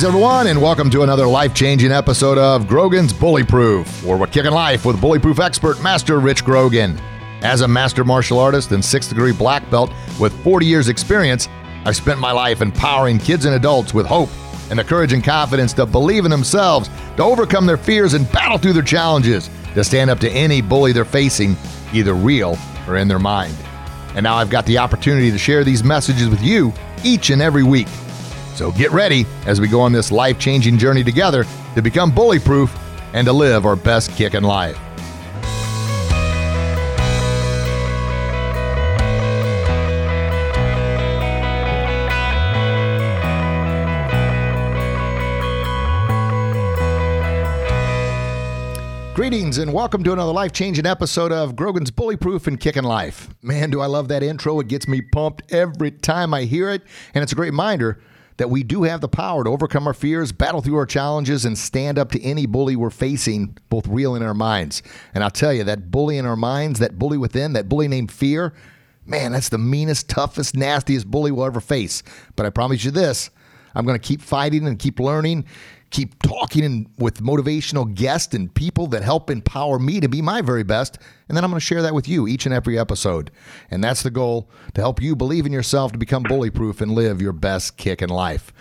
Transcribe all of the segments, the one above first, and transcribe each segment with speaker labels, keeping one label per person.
Speaker 1: Greetings, everyone, and welcome to another life changing episode of Grogan's Bully Proof, where we're kicking life with bully proof expert, Master Rich Grogan. As a master martial artist and sixth degree black belt with 40 years' experience, I've spent my life empowering kids and adults with hope and the courage and confidence to believe in themselves, to overcome their fears and battle through their challenges, to stand up to any bully they're facing, either real or in their mind. And now I've got the opportunity to share these messages with you each and every week. So get ready as we go on this life changing journey together to become bully proof and to live our best kick in life. Greetings and welcome to another life changing episode of Grogan's Bully Proof and Kickin' Life. Man, do I love that intro. It gets me pumped every time I hear it. And it's a great reminder that we do have the power to overcome our fears, battle through our challenges, and stand up to any bully we're facing, both real and in our minds. And I'll tell you, that bully in our minds, that bully within, that bully named fear, man, that's the meanest, toughest, nastiest bully we'll ever face. But I promise you this I'm going to keep fighting and keep learning keep talking with motivational guests and people that help empower me to be my very best. And then I'm going to share that with you each and every episode. And that's the goal to help you believe in yourself to become bully proof and live your best kick in life.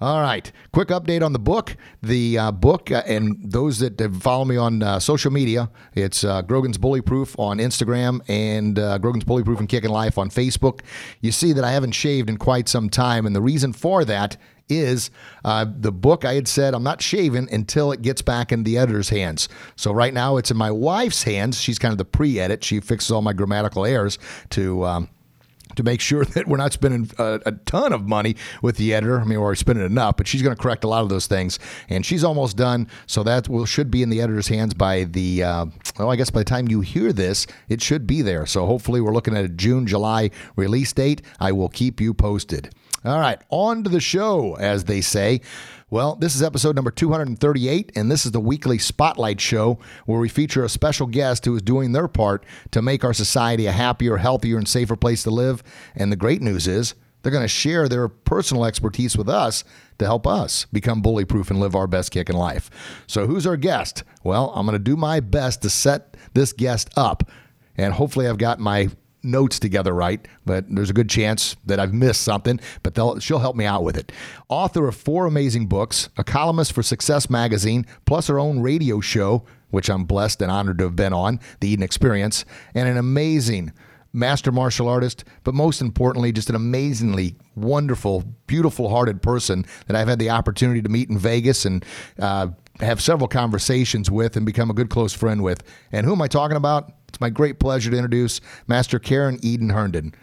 Speaker 1: All right, quick update on the book. The uh, book, uh, and those that follow me on uh, social media, it's uh, Grogan's Bully Proof on Instagram and uh, Grogan's Bully Proof and Kicking Life on Facebook. You see that I haven't shaved in quite some time, and the reason for that is uh, the book I had said I'm not shaving until it gets back in the editor's hands. So right now it's in my wife's hands. She's kind of the pre-edit. She fixes all my grammatical errors to. Um, to make sure that we're not spending a, a, ton of money with the editor. I mean, we're spending enough, but she's going to correct a lot of those things, and she's almost done. So that will should be in the editor's hands by the. Uh, well, I guess by the time you hear this, it should be there. So hopefully, we're looking at a June, July release date. I will keep you posted. All right, on to the show, as they say. Well, this is episode number 238, and this is the weekly spotlight show where we feature a special guest who is doing their part to make our society a happier, healthier, and safer place to live. And the great news is they're going to share their personal expertise with us to help us become bully proof and live our best kick in life. So, who's our guest? Well, I'm going to do my best to set this guest up, and hopefully, I've got my notes together right, but there's a good chance that I've missed something, but she'll help me out with it. Author of four amazing books, a columnist for Success Magazine, plus her own radio show, which I'm blessed and honored to have been on, The Eden Experience, and an amazing master martial artist, but most importantly, just an amazingly wonderful, beautiful hearted person that I've had the opportunity to meet in Vegas and uh, have several conversations with and become a good close friend with. And who am I talking about? It's my great pleasure to introduce Master Karen Eden Herdman.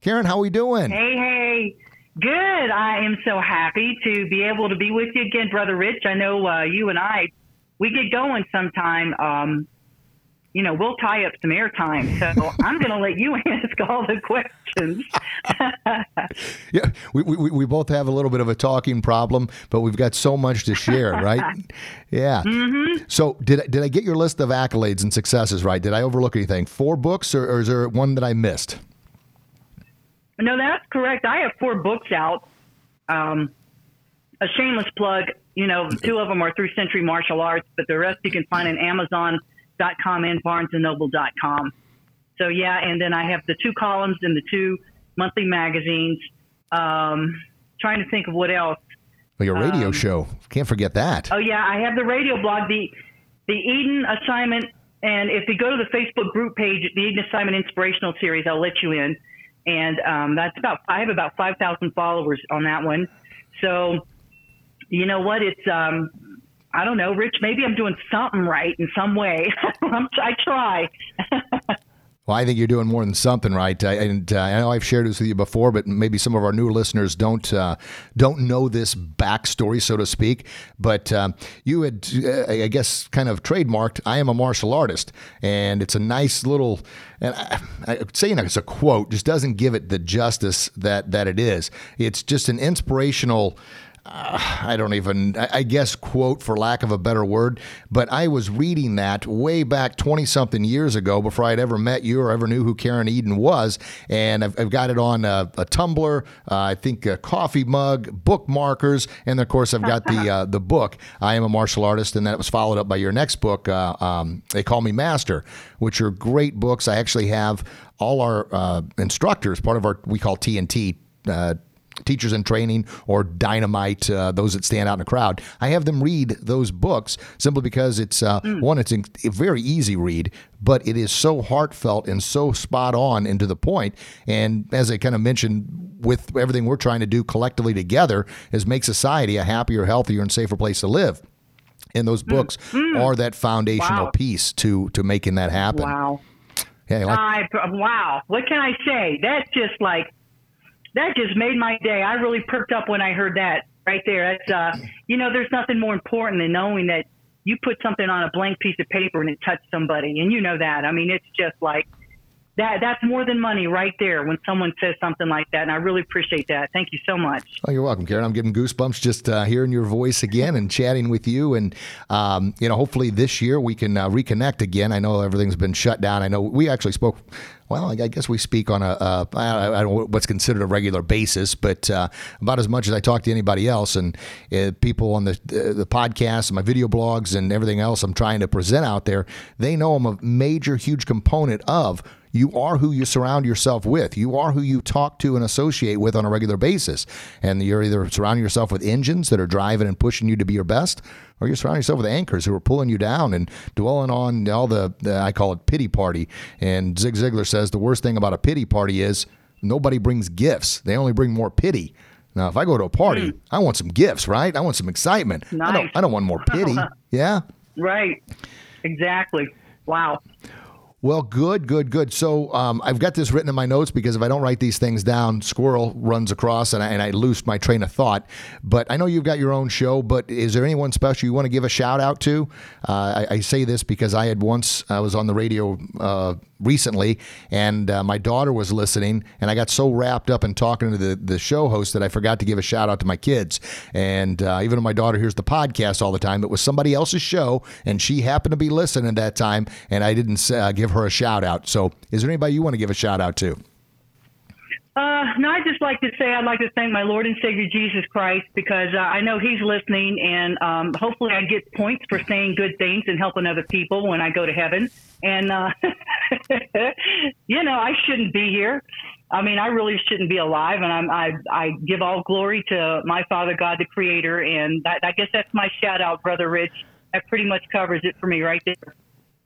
Speaker 1: Karen, how are we doing?
Speaker 2: Hey, hey. Good. I am so happy to be able to be with you again, Brother Rich. I know uh, you and I, we get going sometime. Um, you know, we'll tie up some airtime. So I'm going to let you ask all the questions.
Speaker 1: yeah, we, we, we both have a little bit of a talking problem, but we've got so much to share, right? yeah. Mm-hmm. So did, did I get your list of accolades and successes right? Did I overlook anything? Four books, or, or is there one that I missed?
Speaker 2: No, that's correct. I have four books out. Um, a shameless plug, you know, two of them are through Century Martial Arts, but the rest you can find on Amazon com and barnesandnoble.com. So yeah, and then I have the two columns in the two monthly magazines. Um, trying to think of what else.
Speaker 1: Well, your radio um, show. Can't forget that.
Speaker 2: Oh yeah, I have the radio blog, the the Eden Assignment, and if you go to the Facebook group page, the Eden Assignment Inspirational Series, I'll let you in. And um, that's about I have about five thousand followers on that one. So, you know what? It's um, I don't know, Rich. Maybe I'm doing something right in some way. I try.
Speaker 1: Well, I think you're doing more than something right, uh, and uh, I know I've shared this with you before, but maybe some of our new listeners don't uh, don't know this backstory, so to speak. But um, you had, uh, I guess, kind of trademarked, "I am a martial artist," and it's a nice little. And I, I, saying it's a quote just doesn't give it the justice that that it is. It's just an inspirational I don't even, I guess, quote for lack of a better word, but I was reading that way back 20 something years ago before I'd ever met you or ever knew who Karen Eden was. And I've, I've got it on a, a tumbler, uh, I think a coffee mug, bookmarkers, and of course, I've got the, uh, the book, I Am a Martial Artist. And that was followed up by your next book, uh, um, They Call Me Master, which are great books. I actually have all our uh, instructors, part of our, we call TNT. Uh, teachers in training or dynamite, uh, those that stand out in a crowd. I have them read those books simply because it's uh, mm. one, it's a very easy read, but it is so heartfelt and so spot on and to the point. And as I kind of mentioned, with everything we're trying to do collectively together, is make society a happier, healthier, and safer place to live. And those hmm. books mm. are that foundational wow. piece to to making that happen.
Speaker 2: Wow.
Speaker 1: Yeah,
Speaker 2: like- wow. What can I say? That's just like that just made my day. I really perked up when I heard that right there. That's uh, you know, there's nothing more important than knowing that you put something on a blank piece of paper and it touched somebody, and you know that. I mean, it's just like that that's more than money right there when someone says something like that and i really appreciate that thank you so much
Speaker 1: oh you're welcome karen i'm getting goosebumps just uh, hearing your voice again and chatting with you and um, you know hopefully this year we can uh, reconnect again i know everything's been shut down i know we actually spoke well, I guess we speak on a, a I don't know what's considered a regular basis, but uh, about as much as I talk to anybody else. And uh, people on the uh, the podcast, my video blogs, and everything else I'm trying to present out there, they know I'm a major, huge component of you are who you surround yourself with. You are who you talk to and associate with on a regular basis. And you're either surrounding yourself with engines that are driving and pushing you to be your best, or you're surrounding yourself with anchors who are pulling you down and dwelling on all the, the I call it pity party. And Zig Ziglar says the worst thing about a pity party is nobody brings gifts. They only bring more pity. Now, if I go to a party, mm. I want some gifts, right? I want some excitement.
Speaker 2: Nice.
Speaker 1: I don't I don't want more pity. yeah?
Speaker 2: Right. Exactly. Wow.
Speaker 1: Well, good, good, good. So um, I've got this written in my notes because if I don't write these things down, squirrel runs across and I, and I lose my train of thought. But I know you've got your own show. But is there anyone special you want to give a shout out to? Uh, I, I, say this because I had once I was on the radio uh, recently, and uh, my daughter was listening, and I got so wrapped up in talking to the, the show host that I forgot to give a shout out to my kids. And uh, even though my daughter hears the podcast all the time, it was somebody else's show, and she happened to be listening at that time, and I didn't uh, give her a shout out. So, is there anybody you want to give a shout out to?
Speaker 2: Uh, no, I just like to say I'd like to thank my Lord and Savior Jesus Christ because uh, I know He's listening, and um, hopefully I get points for saying good things and helping other people when I go to heaven. And uh, you know, I shouldn't be here. I mean, I really shouldn't be alive, and I'm, I I give all glory to my Father God, the Creator, and that, I guess that's my shout out, Brother Rich. That pretty much covers it for me right there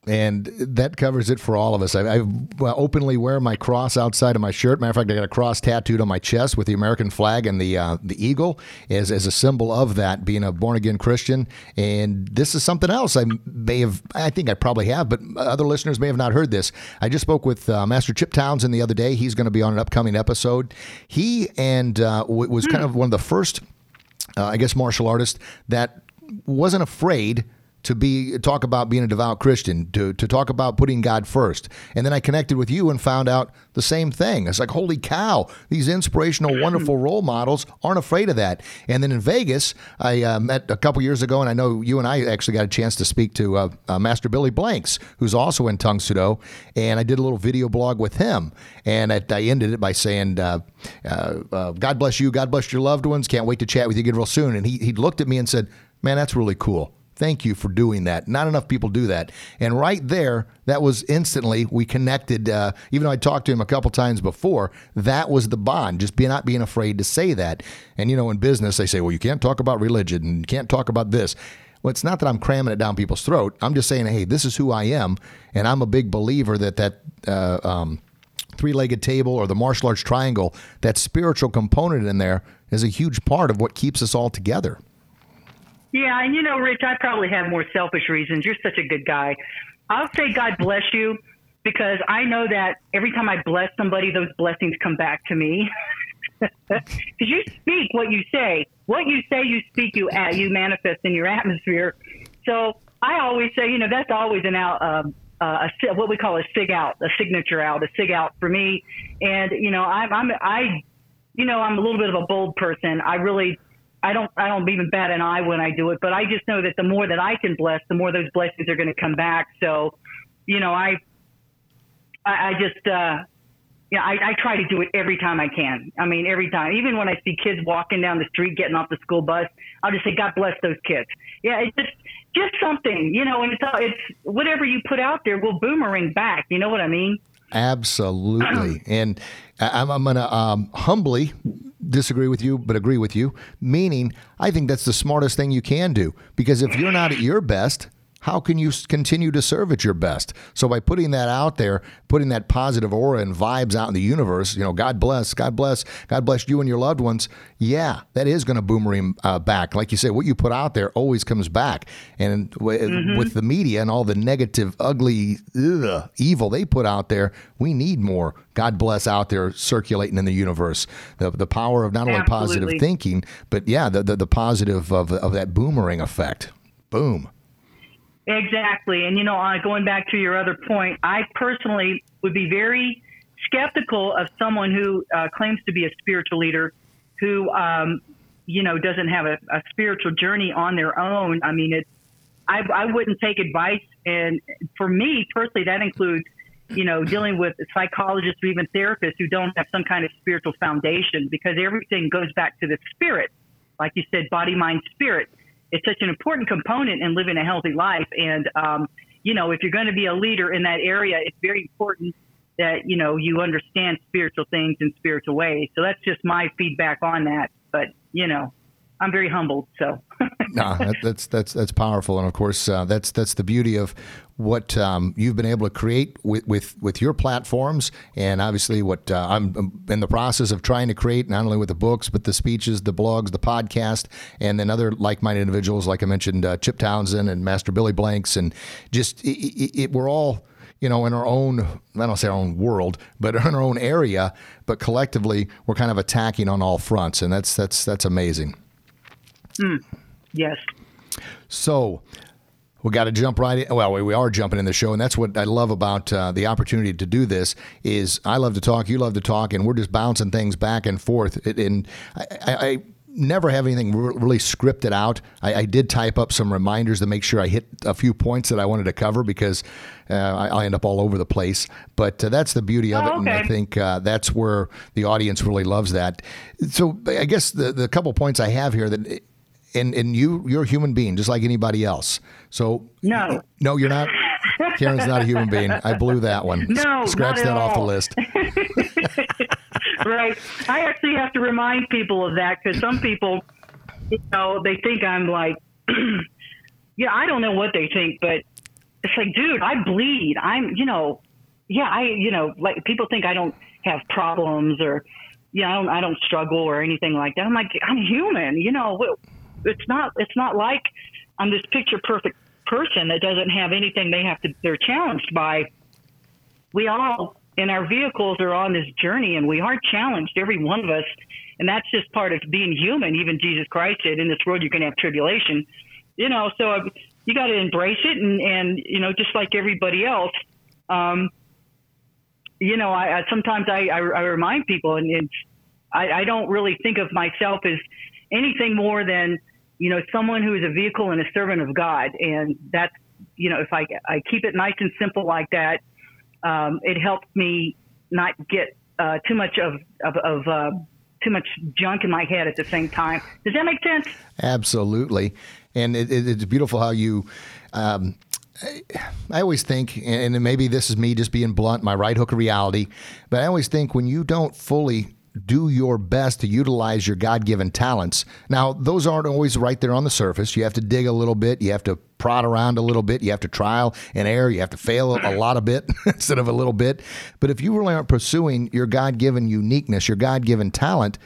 Speaker 1: and that covers it for all of us. I, I, openly wear my cross outside of my shirt. Matter of fact, I got a cross tattooed on my chest with the American flag and the uh, the eagle as as a symbol of that being a born again Christian. And this is something else I may have, I think I probably have, but other listeners may have not heard this. I just spoke with uh, Master Chip Townsend the other day. He's going to be on an upcoming episode. He and uh, was kind of one of the first, uh, I guess, martial artists that wasn't afraid to be talk about being a devout Christian, to to talk about putting God first. And then I connected with you and found out the same thing. It's like, holy cow, these inspirational, wonderful role models aren't afraid of that. And then in Vegas, I uh, met a couple years ago, and I know you and I actually got a chance to speak to uh, uh, Master Billy Blanks, who's also in Tang Soo Do, and I did a little video blog with him. And I, I ended it by saying, uh, uh, uh, God bless you, God bless your loved ones. Can't wait to chat with you again real soon. And he, he looked at me and said, man, that's really cool. Thank you for doing that. Not enough people do that. And right there, that was instantly we connected. Uh, even though I talked to him a couple times before, that was the bond. Just be not being afraid to say that. And you know, in business, they say, well, you can't talk about religion and you can't talk about this. Well, it's not that I'm cramming it down people's throat. I'm just saying, hey, this is who I am, and I'm a big believer that that. Uh, um, three-legged table or the martial arts triangle that spiritual component in there is a huge part of what keeps us all together
Speaker 2: yeah, and you know, Rich, I probably have more selfish reasons. You're such a good guy. I'll say God bless you because I know that every time I bless somebody, those blessings come back to me. Because you speak what you say. What you say, you speak, you at, you manifest in your atmosphere. So I always say, you know, that's always an out, um, uh, a, what we call a sig out, a signature out, a sig out for me. And you know, I'm, I'm, I, you know, I'm a little bit of a bold person. I really I don't I don't even bat an eye when I do it, but I just know that the more that I can bless, the more those blessings are going to come back. So, you know, I I, I just uh, yeah, I, I try to do it every time I can. I mean, every time, even when I see kids walking down the street getting off the school bus, I'll just say, God bless those kids. Yeah, it's just just something, you know, and it's it's whatever you put out there will boomerang back. You know what I mean?
Speaker 1: Absolutely. and I'm, I'm going to um, humbly disagree with you, but agree with you, meaning I think that's the smartest thing you can do. Because if you're not at your best, how can you continue to serve at your best? So by putting that out there, putting that positive aura and vibes out in the universe, you know, God bless, God bless, God bless you and your loved ones. Yeah, that is going to boomerang uh, back. Like you said, what you put out there always comes back. And w- mm-hmm. with the media and all the negative, ugly, ugh, evil they put out there, we need more God bless out there circulating in the universe. The, the power of not only Absolutely. positive thinking, but yeah, the, the, the positive of, of that boomerang effect. Boom.
Speaker 2: Exactly. And, you know, uh, going back to your other point, I personally would be very skeptical of someone who uh, claims to be a spiritual leader who, um, you know, doesn't have a, a, spiritual journey on their own. I mean, it, I, I wouldn't take advice. And for me personally, that includes, you know, dealing with psychologists or even therapists who don't have some kind of spiritual foundation because everything goes back to the spirit. Like you said, body, mind, spirit it's such an important component in living a healthy life. And, um, you know, if you're going to be a leader in that area, it's very important that, you know, you understand spiritual things in spiritual ways. So that's just my feedback on that. But, you know, I'm very humbled. So,
Speaker 1: no, that, that's that's that's powerful, and of course, uh, that's that's the beauty of what um, you've been able to create with, with, with your platforms, and obviously what uh, I'm in the process of trying to create, not only with the books, but the speeches, the blogs, the podcast, and then other like-minded individuals, like I mentioned, uh, Chip Townsend and Master Billy Blanks, and just it, it, it, we're all you know, in our own, I don't say our own world, but in our own area, but collectively we're kind of attacking on all fronts, and that's that's that's amazing.
Speaker 2: Mm, yes.
Speaker 1: So we got to jump right in. Well, we are jumping in the show, and that's what I love about uh, the opportunity to do this. Is I love to talk, you love to talk, and we're just bouncing things back and forth. And I, I never have anything really scripted out. I, I, did type up some reminders to make sure I hit a few points that I wanted to cover because uh, I, I, end up all over the place. But uh, that's the beauty of
Speaker 2: oh,
Speaker 1: it,
Speaker 2: okay.
Speaker 1: and I think uh, that's where the audience really loves that. So I guess the the couple points I have here that and and you you're a human being just like anybody else. So
Speaker 2: no,
Speaker 1: no, you're not. Karen's not a human being. I blew that one.
Speaker 2: No,
Speaker 1: scratch that
Speaker 2: all.
Speaker 1: off the list.
Speaker 2: right. I actually have to remind people of that because some people, you know, they think I'm like, yeah, I don't know what they think, but it's like, dude, I bleed. I'm, you know, yeah, I, you know, like people think I don't have problems or, yeah, I don't, I don't struggle or anything like that. I'm like, I'm human, you know it's not it's not like I'm this picture perfect person that doesn't have anything they have to they're challenged by. We all in our vehicles are on this journey and we are challenged, every one of us. And that's just part of being human. Even Jesus Christ said, in this world, you can have tribulation. You know, so you got to embrace it. And, and, you know, just like everybody else, um, you know, I, I sometimes I, I, I remind people and I, I don't really think of myself as anything more than you know, someone who is a vehicle and a servant of God. And that's, you know, if I, I keep it nice and simple like that, um, it helps me not get uh, too much of, of, of uh, too much junk in my head at the same time. Does that make sense?
Speaker 1: Absolutely. And it, it, it's beautiful how you, um, I always think, and maybe this is me just being blunt, my right hook of reality, but I always think when you don't fully do your best to utilize your God given talents. Now, those aren't always right there on the surface. You have to dig a little bit. You have to prod around a little bit. You have to trial and error. You have to fail a lot of bit instead of a little bit. But if you really aren't pursuing your God given uniqueness, your God given talent,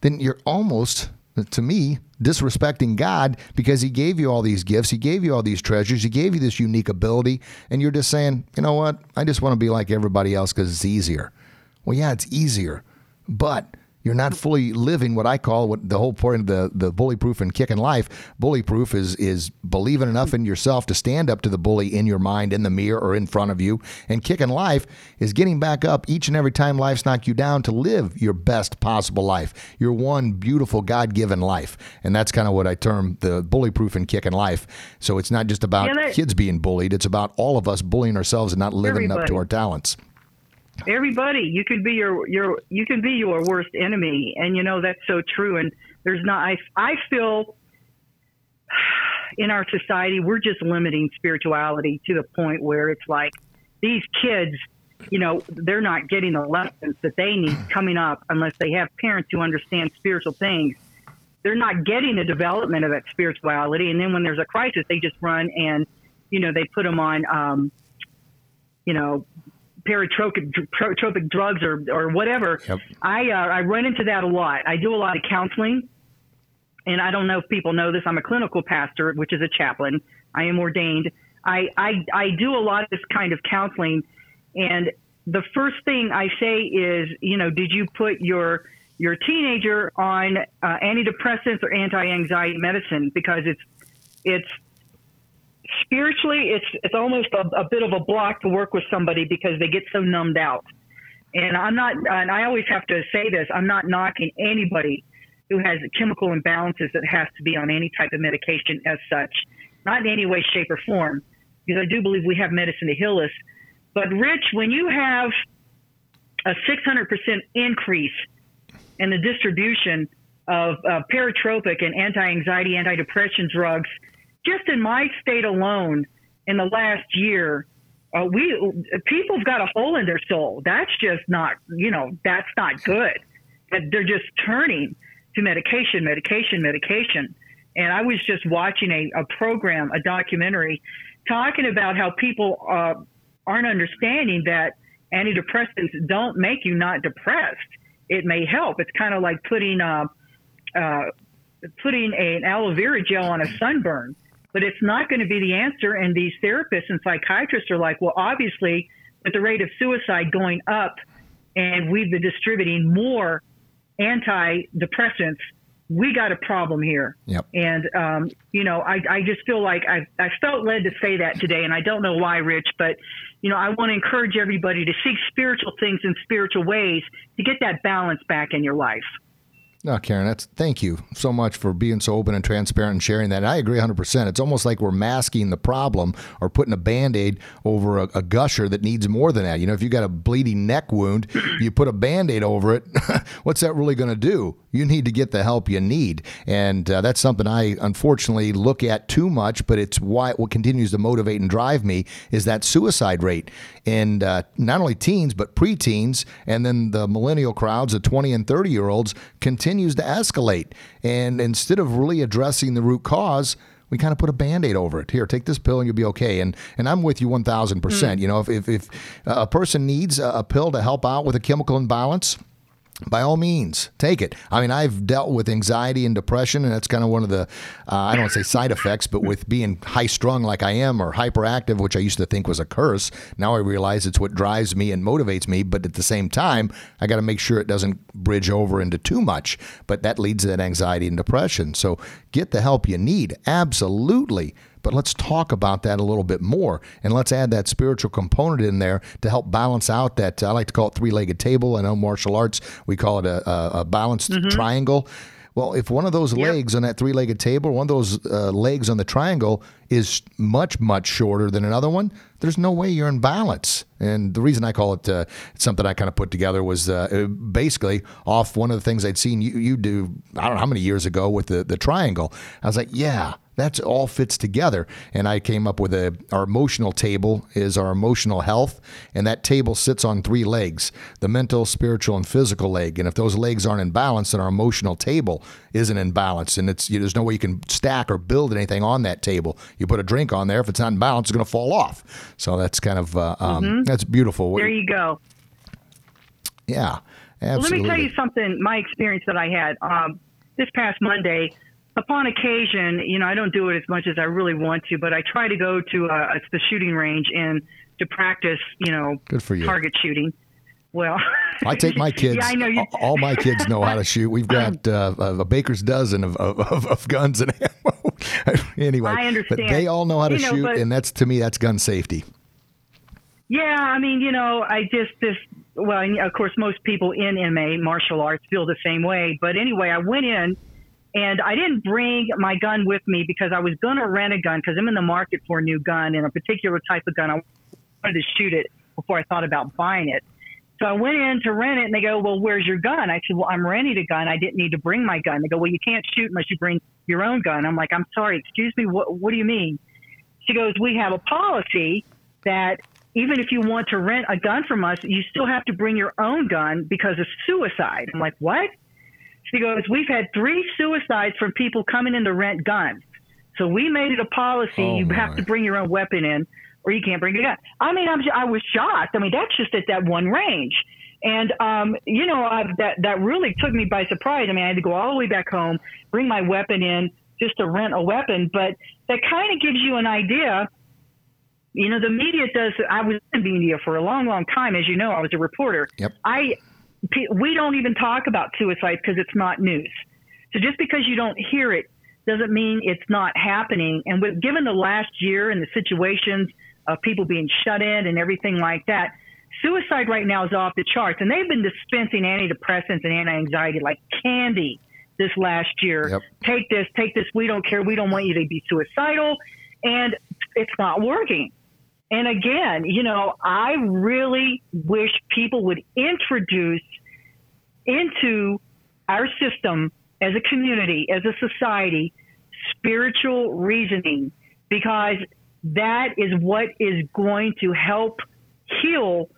Speaker 1: then you're almost, to me, disrespecting God because He gave you all these gifts. He gave you all these treasures. He gave you this unique ability. And you're just saying, you know what? I just want to be like everybody else because it's easier. Well, yeah, it's easier but you're not fully living what I call what the whole point of the the bully proof and kicking life. Bully proof is is believing enough in yourself to stand up to the bully in your mind, in the mirror, or in front of you. And kicking life is getting back up each and every time life's knocked you down to live your best possible life, your one beautiful God given life. And that's kind of what I term the bully proof and kicking life. So it's not just about
Speaker 2: Yeah,
Speaker 1: kids being bullied; it's about all of us bullying ourselves and not living up to our talents.
Speaker 2: Everybody you could be your your you can be your worst enemy and you know that's so true and there's not i i feel in our society we're just limiting spirituality to the point where it's like these kids you know they're not getting the lessons that they need coming up unless they have parents who understand spiritual things. They're not getting the development of that spirituality and then when there's a crisis they just run and you know they put them on um you know paratropic tro- drugs or or whatever.
Speaker 1: Yep.
Speaker 2: I uh, I run into that a lot. I do a lot of counseling, and I don't know if people know this. I'm a clinical pastor, which is a chaplain. I am ordained. I I, I do a lot of this kind of counseling, and the first thing I say is, you know, did you put your your teenager on uh, antidepressants or anti-anxiety medicine because it's it's spiritually, it's it's almost a, a bit of a block to work with somebody because they get so numbed out. And I'm not, and I always have to say this: I'm not knocking anybody who has chemical imbalances that has to be on any type of medication as such, not in any way, shape, or form, because I do believe we have medicine to heal us. But Rich, when you have a 600% increase in the distribution of uh, paratropic and anti-anxiety, antidepressant drugs just in my state alone in the last year, uh, we people've got a hole in their soul. That's just not, you know, that's not good. That they're just turning to medication, medication, medication. And I was just watching a, a program, a documentary, talking about how people uh, aren't understanding that antidepressants don't make you not depressed. It may help. It's kind of like putting uh, uh, putting an aloe vera gel on a sunburn, but it's not going to be the answer. And these therapists and psychiatrists are like, well, obviously, with the rate of suicide going up, and we've been distributing more antidepressants, we got a problem here.
Speaker 1: Yep.
Speaker 2: And um, you know, I, I just feel like I I felt led to say that today, and I don't know why, Rich, but you know, I want to encourage everybody to seek spiritual things in spiritual ways to get that balance back in your life.
Speaker 1: No, Karen, that's thank you so much for being so open and transparent and sharing that. I agree 100%. It's almost like we're masking the problem or putting a band aid over a, a gusher that needs more than that. You know, if you got a bleeding neck wound, you put a band aid over it. What's that really going to do? You need to get the help you need. And uh, that's something I unfortunately look at too much, but it's why what continues to motivate and drive me is that suicide rate. And uh, not only teens, but preteens, and then the millennial crowds, the 20 and 30 year olds, continues to escalate. And instead of really addressing the root cause, we kind of put a band-aid over it. Here, take this pill and you'll be okay. And and I'm with you 1000%. Hmm. You know, if, if, if a person needs a pill to help out with a chemical imbalance, by all means, take it. I mean, I've dealt with anxiety and depression, and that's kind of one of the, uh, I don't say side effects, but with being high strung like I am or hyperactive, which I used to think was a curse, now I realize it's what drives me and motivates me. But at the same time, I got to make sure it doesn't bridge over into too much. But that leads to that anxiety and depression. So get the help you need. Absolutely. But let's talk about that a little bit more, and let's add that spiritual component in there to help balance out that. I like to call it three-legged table. I know martial arts we call it a, a, a balanced triangle. Well, if one of those legs on that three-legged table, one of those uh, legs on the triangle is much much shorter than another one, there's no way you're in balance. And the reason I call it uh, something I kind of put together was uh, basically off one of the things I'd seen you, you do. I don't know how many years ago with the the triangle. I was like, yeah, that's all fits together. And I came up with a our emotional table is our emotional health, and that table sits on three legs: the mental, spiritual, and physical leg. And if those legs aren't in balance, then our emotional table isn't in balance. And it's you there's no way you can stack or build anything on that table. You put a drink on there, if it's not in balance, it's going to fall off. So that's kind of uh, um, that's beautiful.
Speaker 2: There you go.
Speaker 1: yeah,
Speaker 2: Well, let me tell you something. My experience that I had um, this past Monday. Upon occasion, you know, I don't do it as much as I really want to, but I try to go to uh, it's the shooting range and to practice, you know,
Speaker 1: Good for you.
Speaker 2: target shooting. Well,
Speaker 1: I take my kids.
Speaker 2: Yeah, I know you-
Speaker 1: All my kids know how to shoot. We've got uh, a baker's dozen of, of, of, guns and ammo. anyway,
Speaker 2: I
Speaker 1: but they all know how to
Speaker 2: You know,
Speaker 1: shoot,
Speaker 2: but-
Speaker 1: and that's to me that's gun safety.
Speaker 2: Yeah, I mean, you know, I just this. Well, of course, most people in MA martial arts feel the same way. But anyway, I went in, and I didn't bring my gun with me because I was going to rent a gun because I'm in the market for a new gun and a particular type of gun. I wanted to shoot it before I thought about buying it. So I went in to rent it, and they go, "Well, where's your gun?" I said, "Well, I'm renting a gun. I didn't need to bring my gun." They go, "Well, you can't shoot unless you bring your own gun." I'm like, "I'm sorry, excuse me. What What do you mean?" She goes, "We have a policy that even if you want to rent a gun from us, you still have to bring your own gun because of suicide." I'm like, "What?" She goes, "We've had three suicides from people coming in to rent guns, so we made it a policy
Speaker 1: Oh,
Speaker 2: you
Speaker 1: my.
Speaker 2: have to bring your own weapon in." Or you can't bring a gun. I mean, I'm, I was shocked. I mean, that's just at that one range. And um, you know I, that that really took me by surprise. I mean, I had to go all the way back home, bring my weapon in just to rent a weapon. But that kind of gives you an idea. You know, the media does. I was in the media for a long, long time, as you know. I was a reporter.
Speaker 1: Yep.
Speaker 2: I we don't even talk about suicide because it's not news. So just because you don't hear it doesn't mean it's not happening. And with, given the last year and the situations of people being shut in and everything like that, suicide right now is off the charts. And they've been dispensing antidepressants and anti-anxiety like candy this last year.
Speaker 1: Yep.
Speaker 2: Take this, take this. We don't care. We don't want you to be suicidal. And it's not working. And again, you know, I really wish people would introduce into our system as a community, as a society, spiritual reasoning, because that is what is going to help heal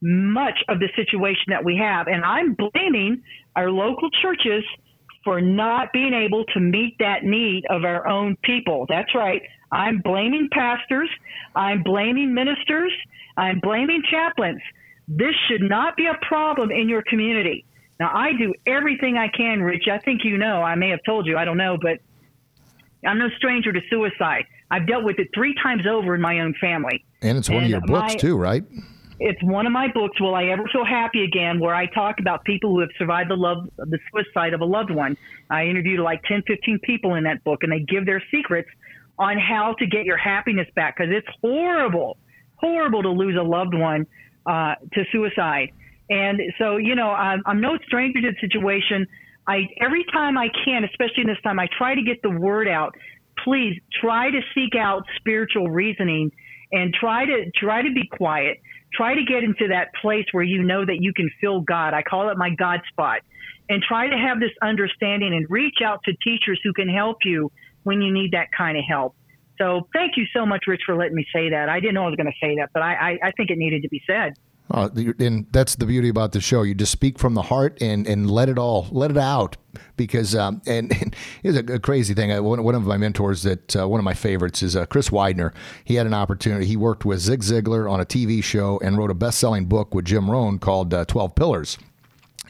Speaker 2: much of the situation that we have. And I'm blaming our local churches for not being able to meet that need of our own people. That's right. I'm blaming pastors. I'm blaming ministers. I'm blaming chaplains. This should not be a problem in your community. Now, I do everything I can, Rich. I think you know. I may have told you. I don't know, but I'm no stranger to suicide. I've dealt with it three times over in my own family.
Speaker 1: And it's one of your books
Speaker 2: my-
Speaker 1: too, right?
Speaker 2: It's one of my books, Will I Ever Feel Happy Again, where I talk about people who have survived the love, the suicide of a loved one. I interviewed like 10, 15 people in that book, and they give their secrets on how to get your happiness back because it's horrible, horrible to lose a loved one uh, to suicide. And so, you know, I'm, I'm no stranger to the situation. I every time I can, especially this time, I try to get the word out. Please try to seek out spiritual reasoning and try to try to be quiet. Try to get into that place where you know that you can feel God. I call it my God spot. And try to have this understanding and reach out to teachers who can help you when you need that kind of help. So thank you so much, Rich, for letting me say that. I didn't know I was going to say that, but I, I, I think it needed to be said.
Speaker 1: Uh, and that's the beauty about the show. You just speak from the heart and, and let it all let it out because um, and, and here's a, a crazy thing. I, one, one of my mentors that uh, one of my favorites is uh, Chris Widener. He had an opportunity. He worked with Zig Ziglar on a TV show and wrote a best selling book with Jim Rohn called uh, Twelve Pillars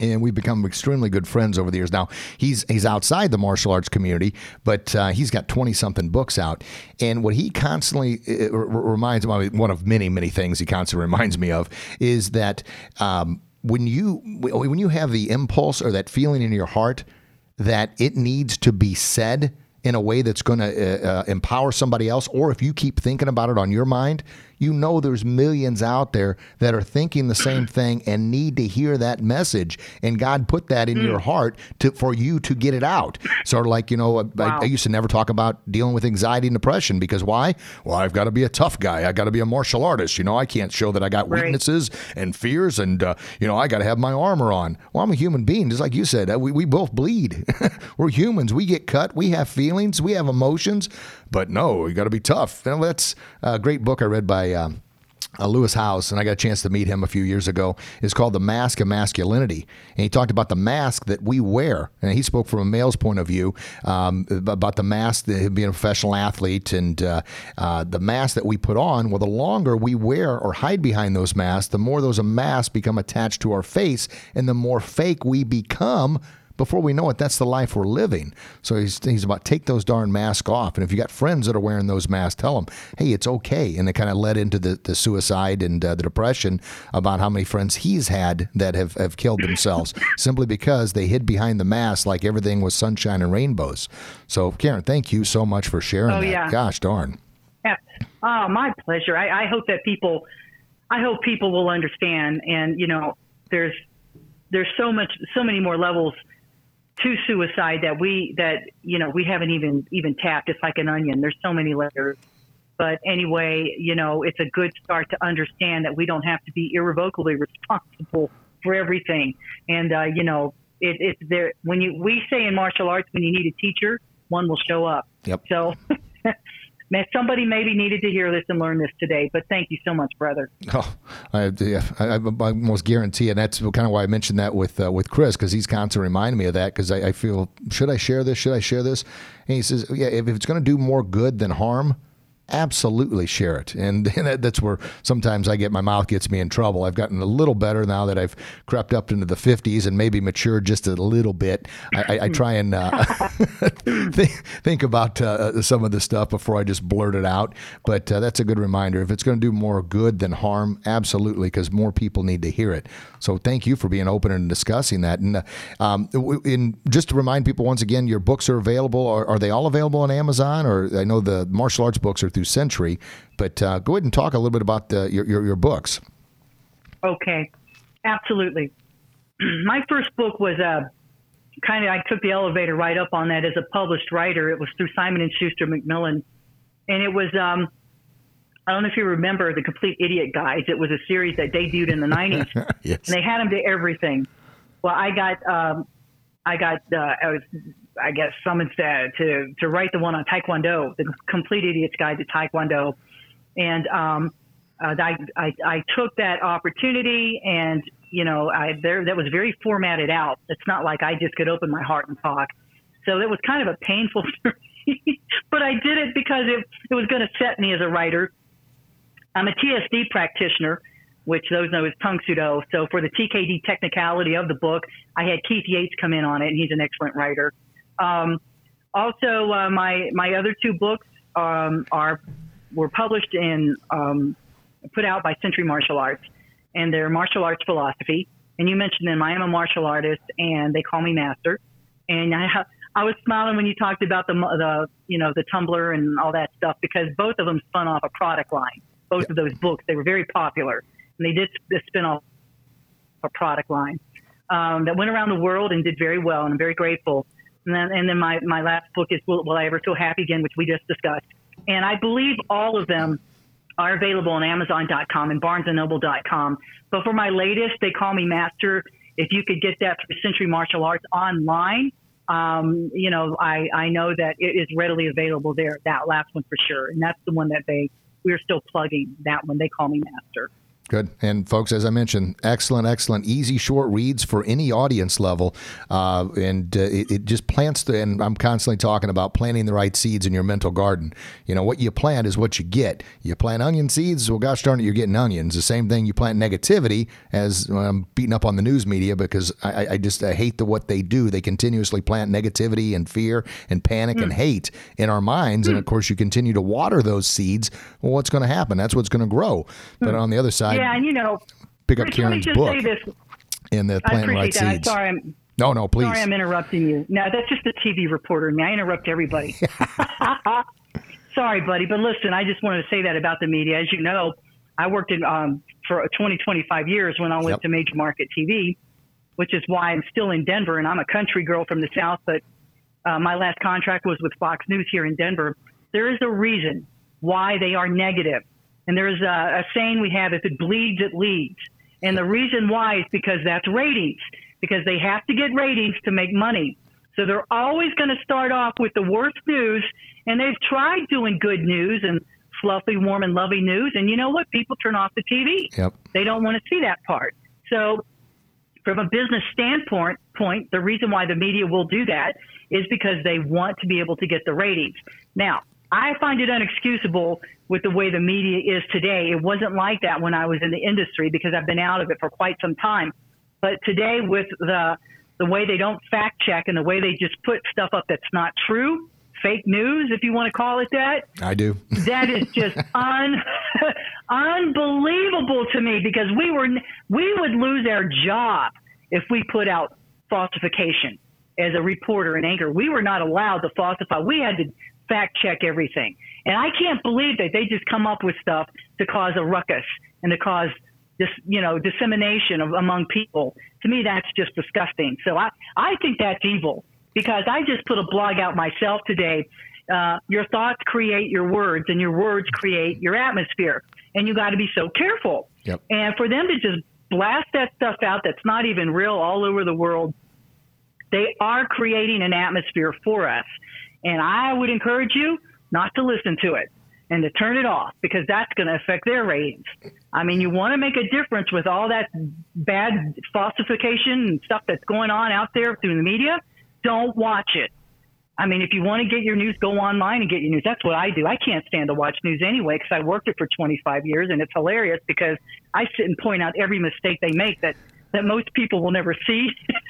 Speaker 1: and we've become extremely good friends over the years. Now he's he's outside the martial arts community, but uh, he's got twenty something books out. And what he constantly r- reminds me, one of many many things he constantly reminds me of is that um, when you when you have the impulse or that feeling in your heart that it needs to be said in a way that's going to uh, uh, empower somebody else, or if you keep thinking about it on your mind, you know there's millions out there that are thinking the same thing and need to hear that message. And God put that in your heart to for you to get it out. Sort of like you know, I,
Speaker 2: Wow.
Speaker 1: I used to never talk about dealing with anxiety and depression because why? Well, I've got to be a tough guy. I got to be a martial artist. You know, I can't show that I got
Speaker 2: Right.
Speaker 1: weaknesses and fears, and uh, you know, I got to have my armor on. Well, I'm a human being, just like you said. Uh, We we both bleed. We're humans. We get cut. We have feelings. We have emotions. But no, we got to be tough. And that's a great book I read by. Um, uh, Lewis Howes, and I got a chance to meet him a few years ago, is called The Mask of Masculinity. And he talked about the mask that we wear. And he spoke from a male's point of view um, about the mask, being a professional athlete, and uh, uh, the mask that we put on. Well, the longer we wear or hide behind those masks, the more those masks become attached to our face, and the more fake we become before we know it, that's the life we're living. So he's, he's about take those darn masks off. And if you got friends that are wearing those masks, tell them, hey, it's okay. And it kind of led into the, the suicide and uh, the depression about how many friends he's had that have, have killed themselves simply because they hid behind the mask like everything was sunshine and rainbows. So, Karen, thank you so much for sharing
Speaker 2: oh,
Speaker 1: that.
Speaker 2: Yeah.
Speaker 1: Gosh darn.
Speaker 2: Yeah. Oh, my pleasure. I, I hope that people, I hope people will understand. And, you know, there's, there's so much, so many more levels to suicide that we that you know we haven't even even tapped. It's like an onion. There's so many layers. But anyway, you know, it's a good start to understand that we don't have to be irrevocably responsible for everything. And uh, you know, it, it's there when you we say in martial arts when you need a teacher, one will show up.
Speaker 1: Yep.
Speaker 2: So somebody maybe needed to hear this and learn this today. But thank you so much, brother.
Speaker 1: Oh, I, yeah, I, I almost guarantee, and that's kind of why I mentioned that with uh, with Chris because he's constantly reminding me of that because I, I, feel should I share this? Should I share this? And he says, yeah, if it's going to do more good than harm, absolutely share it. And, and, that's where sometimes I get my mouth gets me in trouble. I've gotten a little better now that I've crept up into the 50s and maybe matured just a little bit. I, I, I try and uh, think, think, about uh, some of the stuff before I just blurt it out. But uh, that's a good reminder. If it's going to do more good than harm, absolutely, because more people need to hear it. So thank you for being open and discussing that. And uh, um, in, just to remind people once again, your books are available. Are, are, they all available on Amazon? Or I know the martial arts books are through Century, but uh, go ahead and talk a little bit about the, your, your, your books.
Speaker 2: Okay, absolutely. My first book was a uh, kind of I took the elevator right up on that as a published writer. It was through Simon and Schuster Macmillan, and it was um, I don't know if you remember the Complete Idiot Guides. It was a series that debuted in the '90s,
Speaker 1: yes.
Speaker 2: and they had them to everything. Well, I got um, I got uh, I was I guess summoned to, to to write the one on Taekwondo, the Complete Idiot's Guide to Taekwondo, and um, uh, I, I I took that opportunity, and you know I there that was very formatted out. It's not like I just could open my heart and talk. So it was kind of a painful but I did it because it, it was going to set me as a writer. I'm a TSD practitioner, which those know as Tang Soo Do. So for the TKD technicality of the book, I had Keith Yates come in on it, and he's an excellent writer. Um, also, uh, my my other two books um, are were published and um, put out by Century Martial Arts, and they're martial arts philosophy. And you mentioned them. I am a martial artist, and they call me master. And I have, I was smiling when you talked about the the you know the tumbler and all that stuff because both of them spun off a product line both of those books. They were very popular, and they did spin off a product line um, that went around the world and did very well, and I'm very grateful. And then, and then my, my last book is Will, Will I Ever Feel Happy Again, which we just discussed. And I believe all of them are available on Amazon.com and BarnesandNoble.com. But for my latest, they call me Master. If you could get that through Century Martial Arts online, um, you know, I, I know that it is readily available there. That last one for sure, and that's the one that they we're still plugging that one. They call me master.
Speaker 1: Good. And folks, as I mentioned, excellent, excellent, easy, short reads for any audience level. Uh, and uh, it, it, just plants the, and I'm constantly talking about planting the right seeds in your mental garden. You know, what you plant is what you get. You plant onion seeds, well, gosh darn it, you're getting onions. The same thing you plant negativity, as well, I'm beating up on the news media because I, I just I hate the what they do. They continuously plant negativity and fear and panic mm. and hate in our minds. Mm. And of course, you continue to water those seeds. Well, what's going to happen? That's what's going to grow. Mm. But on the other side,
Speaker 2: yeah, and you know,
Speaker 1: pick up Karen's book in the plant right
Speaker 2: that.
Speaker 1: seeds.
Speaker 2: Sorry, I'm,
Speaker 1: no, no, please.
Speaker 2: Sorry, I'm interrupting you. No, that's just the TV reporter in me. I interrupt everybody. Sorry, buddy, but listen, I just wanted to say that about the media. As you know, I worked in um, for 20, 25 years when I went yep. to major market TV, which is why I'm still in Denver, and I'm a country girl from the South, but uh, my last contract was with Fox News here in Denver. There is a reason why they are negative. And there's a, a saying we have: if it bleeds, it leads. And the reason why is because that's ratings, because they have to get ratings to make money. So they're always going to start off with the worst news, and they've tried doing good news and fluffy, warm, and loving news. And you know what? People turn off the TV.
Speaker 1: Yep.
Speaker 2: They don't want to see that part. So, from a business standpoint, point, the reason why the media will do that is because they want to be able to get the ratings. Now, I find it unexcusable with the way the media is today. It wasn't like that when I was in the industry because I've been out of it for quite some time. But today, with the the way they don't fact check and the way they just put stuff up that's not true, fake news, if you want to call it that.
Speaker 1: I do.
Speaker 2: that is just un, unbelievable to me because we were we would lose our job if we put out falsification as a reporter and anchor. We were not allowed to falsify. We had to fact check everything. And I can't believe that they just come up with stuff to cause a ruckus and to cause this, you know, dissemination of, among people. To me, that's just disgusting. So I, I think that's evil because I just put a blog out myself today. Uh, your thoughts create your words, and your words create your atmosphere. And you got to be so careful.
Speaker 1: Yep.
Speaker 2: And for them to just blast that stuff out that's not even real all over the world, they are creating an atmosphere for us. And I would encourage you not to listen to it and to turn it off because that's going to affect their ratings. I mean, you want to make a difference with all that bad falsification and stuff that's going on out there through the media. Don't watch it. I mean, if you want to get your news, go online and get your news. That's what I do. I can't stand to watch news anyway because I worked it for 25 years, and it's hilarious because I sit and point out every mistake they make that that most people will never see.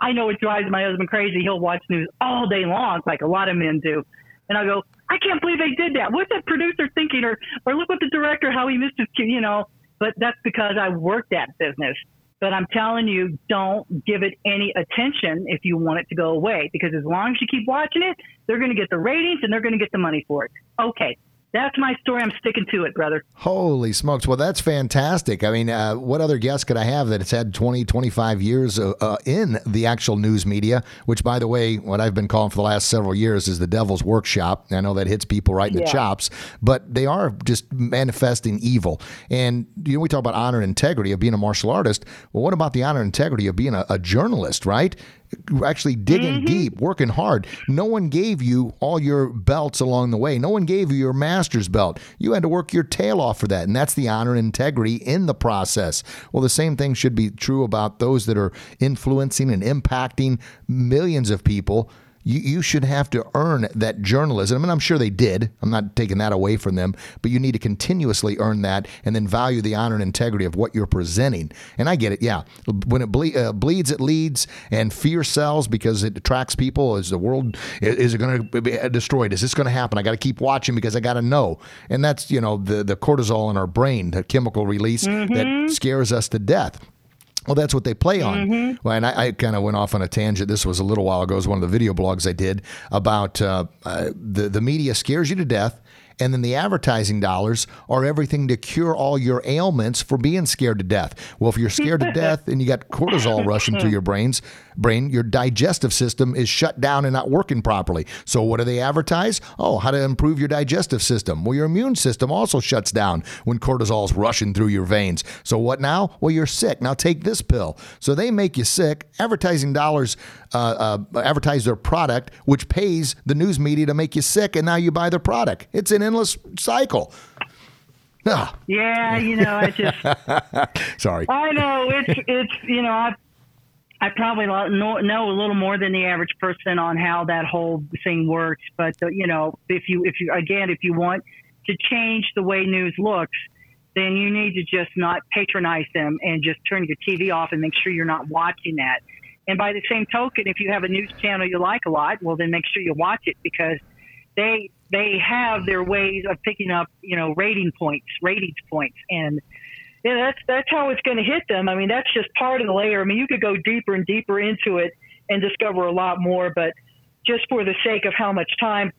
Speaker 2: I know it drives my husband crazy. He'll watch news all day long, like a lot of men do. And I go, I can't believe they did that. What's that producer thinking? Or, or look what the director, how he missed his cue, you know. But that's because I work that business. But I'm telling you, don't give it any attention if you want it to go away. Because as long as you keep watching it, they're going to get the ratings and they're going to get the money for it. Okay, that's my story. I'm sticking to it, brother.
Speaker 1: Holy smokes. Well, that's fantastic. I mean, uh, what other guest could I have that has had 20, 25 years uh, uh, in the actual news media, which, by the way, what I've been calling for the last several years is the devil's workshop. I know that hits people right in yeah. the chops, but they are just manifesting evil. And, you know, we talk about honor and integrity of being a martial artist. Well, what about the honor and integrity of being a, a journalist, right? Actually digging mm-hmm. deep, working hard. No one gave you all your belts along the way. No one gave you your master's belt. You had to work your tail off for that. And that's the honor and integrity in the process. Well, the same thing should be true about those that are influencing and impacting millions of people you, you should have to earn that journalism. I mean, I'm sure they did. I'm not taking that away from them, but you need to continuously earn that and then value the honor and integrity of what you're presenting. And I get it. Yeah. When it ble- uh, bleeds, it leads, and fear sells because it attracts people. Is the world, is it going to be destroyed? Is this going to happen? I got to keep watching because I got to know. And that's, you know, the, the cortisol in our brain, the chemical release mm-hmm. that scares us to death. Well, that's what they play on. Mm-hmm. Well, and I, I kind of went off on a tangent. This was a little while ago. It was one of the video blogs I did about uh, uh, the the media scares you to death, and then the advertising dollars are everything to cure all your ailments for being scared to death. Well, if you're scared to death and you got cortisol rushing through your brains, brain, your digestive system is shut down and not working properly. So what do they advertise? Oh, how to improve your digestive system. Well, your immune system also shuts down when cortisol is rushing through your veins. So what now? Well, you're sick. Now take this pill. So they make you sick. Advertising dollars uh, uh, advertise their product, which pays the news media to make you sick, and now you buy their product. It's an endless cycle.
Speaker 2: Ah. Yeah, you know, I just
Speaker 1: sorry.
Speaker 2: I know it's it's you know I I probably know, know a little more than the average person on how that whole thing works. But uh, you know, if you if you again if you want to change the way news looks, then you need to just not patronize them and just turn your TV off and make sure you're not watching that. And by the same token, if you have a news channel you like a lot, well, then make sure you watch it because they they have their ways of picking up, you know, rating points, ratings points, and yeah, that's that's how it's going to hit them. I mean, that's just part of the layer. I mean, you could go deeper and deeper into it and discover a lot more, but just for the sake of how much time,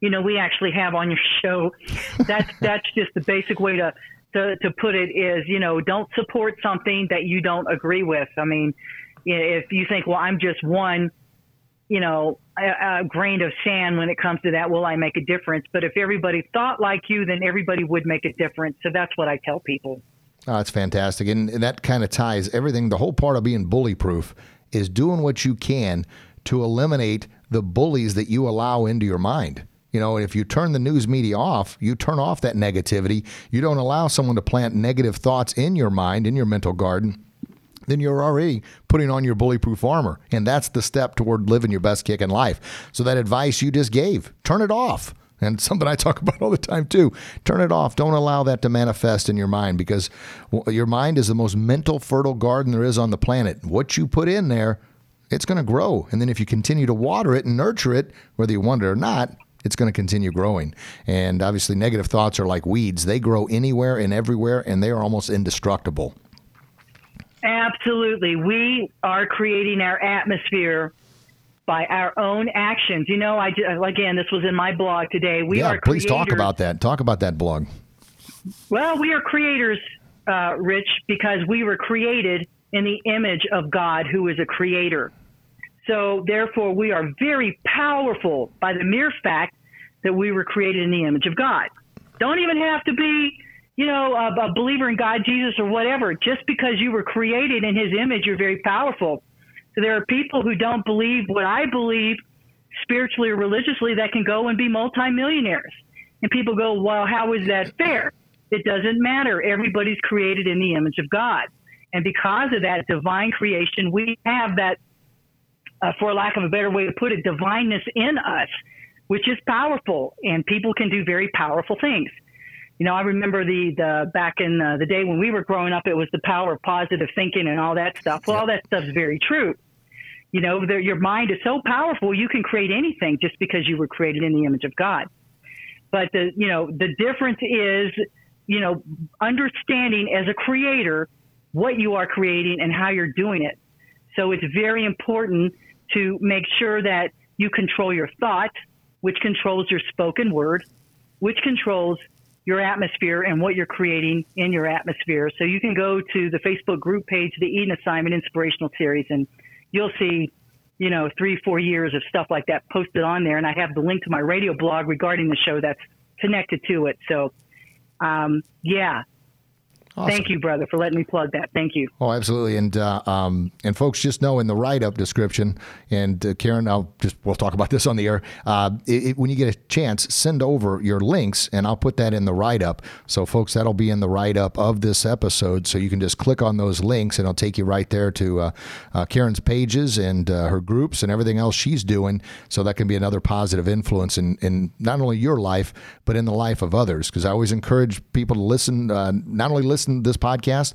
Speaker 2: you know, we actually have on your show, that's that's just the basic way to to, to put it is, you know, don't support something that you don't agree with. I mean, if you think, well, I'm just one, you know, a, a, grain of sand when it comes to that, will I make a difference? But if everybody thought like you, then everybody would make a difference. So that's what I tell people.
Speaker 1: Oh, that's fantastic. And that kind of ties everything. The whole part of being bully proof is doing what you can to eliminate the bullies that you allow into your mind. You know, if you turn the news media off, you turn off that negativity. You don't allow someone to plant negative thoughts in your mind, in your mental garden then you're already putting on your bullyproof armor. And that's the step toward living your best kick in life. So that advice you just gave, turn it off. And something I talk about all the time too. Turn it off. Don't allow that to manifest in your mind because your mind is the most mental fertile garden there is on the planet. What you put in there, it's going to grow. And then if you continue to water it and nurture it, whether you want it or not, it's going to continue growing. And obviously, negative thoughts are like weeds, they grow anywhere and everywhere, and they are almost indestructible.
Speaker 2: Absolutely. We are creating our atmosphere by our own actions. You know, I again, this was in my blog today. We
Speaker 1: yeah,
Speaker 2: are
Speaker 1: please
Speaker 2: creators.
Speaker 1: talk about that. Talk about that blog.
Speaker 2: Well, we are creators, uh, Rich, because we were created in the image of God, who is a creator. So, therefore, we are very powerful by the mere fact that we were created in the image of God. Don't even have to be, you know, a, a believer in God, Jesus, or whatever. Just because you were created in His image, you're very powerful. So there are people who don't believe what I believe spiritually or religiously that can go and be multimillionaires. And people go, well, how is that fair? It doesn't matter. Everybody's created in the image of God. And because of that divine creation, we have that uh, for lack of a better way to put it, divineness in us, which is powerful, and people can do very powerful things. You know, I remember the the back in uh, the day when we were growing up, it was the power of positive thinking and all that stuff. Well, all that stuff's very true. You know, the, your mind is so powerful, you can create anything just because you were created in the image of God. But the you know the difference is you know understanding as a creator what you are creating and how you're doing it. So it's very important to make sure that you control your thought, which controls your spoken word, which controls your atmosphere and what you're creating in your atmosphere. So you can go to the Facebook group page, the Eden Assignment Inspirational Series, and you'll see, you know, three, four years of stuff like that posted on there. And I have the link to my radio blog regarding the show that's connected to it. So, um, yeah, Awesome. Thank you, brother, for letting me plug that. Thank you.
Speaker 1: Oh, absolutely. And uh, um, and folks, just know in the write up description, and uh, Karen, I'll just we'll talk about this on the air. Uh, it, it, when you get a chance, send over your links, and I'll put that in the write up. So, folks, that'll be in the write up of this episode. So you can just click on those links, and it'll take you right there to uh, uh, Karen's pages and uh, her groups and everything else she's doing. So that can be another positive influence in in not only your life but in the life of others. Because I always encourage people to listen, not only listen listen to this podcast,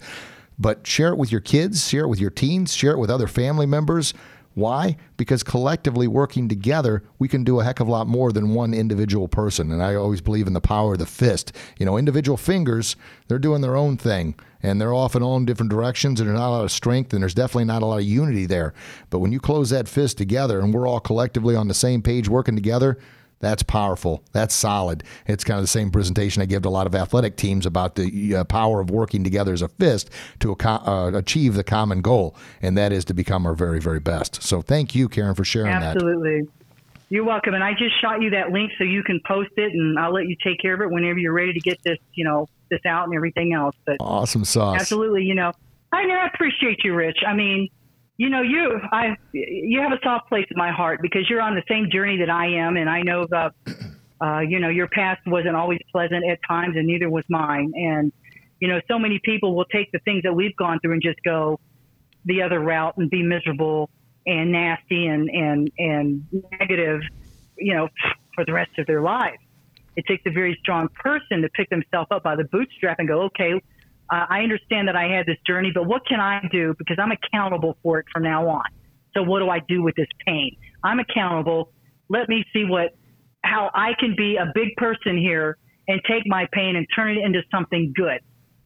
Speaker 1: but share it with your kids, share it with your teens, share it with other family members. Why? Because collectively working together, we can do a heck of a lot more than one individual person. And I always believe in the power of the fist. You know, individual fingers, they're doing their own thing and they're off in all different directions and there's not a lot of strength and there's definitely not a lot of unity there. But when you close that fist together and we're all collectively on the same page working together, that's powerful. That's solid. It's kind of the same presentation I give to a lot of athletic teams about the uh, power of working together as a fist to uh, achieve the common goal, and that is to become our very, very best. So thank you, Karen, for sharing
Speaker 2: Absolutely. that. Absolutely. You're welcome. And I just shot you that link so you can post it, and I'll let you take care of it whenever you're ready to get this, you know, this out and everything else.
Speaker 1: But awesome sauce.
Speaker 2: Absolutely. You know, I, I appreciate you, Rich. I mean, you know, you I you have a soft place in my heart because you're on the same journey that I am, and I know that uh, you know your past wasn't always pleasant at times, and neither was mine. And you know, so many people will take the things that we've gone through and just go the other route and be miserable and nasty and and and negative, you know, for the rest of their lives It takes a very strong person to pick themselves up by the bootstrap and go, okay, uh, I understand that I had this journey, but what can I do? Because I'm accountable for it from now on. So what do I do with this pain? I'm accountable. Let me see what, how I can be a big person here and take my pain and turn it into something good.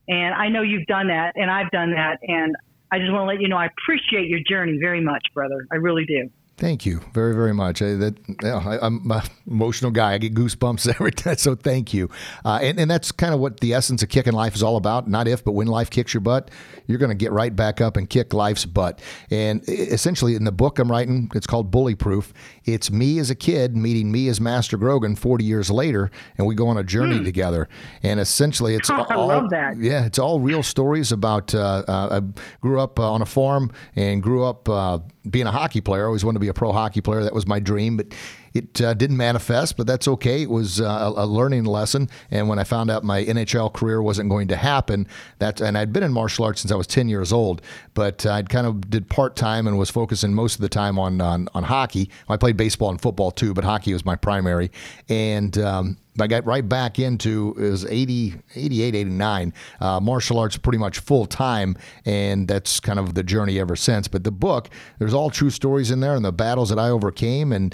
Speaker 2: And I know you've done that, and I've done that, and I just want to let you know I appreciate your journey very much, brother. I really do.
Speaker 1: Thank you very, very much. I, that, I, am an emotional guy. I get goosebumps every time. So thank you. Uh, and, and that's kind of what the essence of kicking life is all about. Not if, but when life kicks your butt, you're going to get right back up and kick life's butt. And essentially, in the book I'm writing, it's called Bully Proof. It's me as a kid meeting me as Master Grogan 40 years later, and we go on a journey hmm. together. And essentially, it's
Speaker 2: all,
Speaker 1: I
Speaker 2: love that.
Speaker 1: Yeah, it's all real stories about. Uh, uh, I grew up uh, on a farm and grew up uh, being a hockey player. I always wanted to be a pro hockey player. That was my dream, but it uh, didn't manifest. But that's okay. It was uh, a, learning lesson. And when I found out my NHL career wasn't going to happen, that and I'd been in martial arts since I was 10 years old, but I'd kind of did part time and was focusing most of the time on on, on hockey. I played baseball and football too, but hockey was my primary. And um, I got right back into was 80, 88, 89. Uh, martial arts pretty much full time, and that's kind of the journey ever since. But the book, there's all true stories in there and the battles that I overcame, and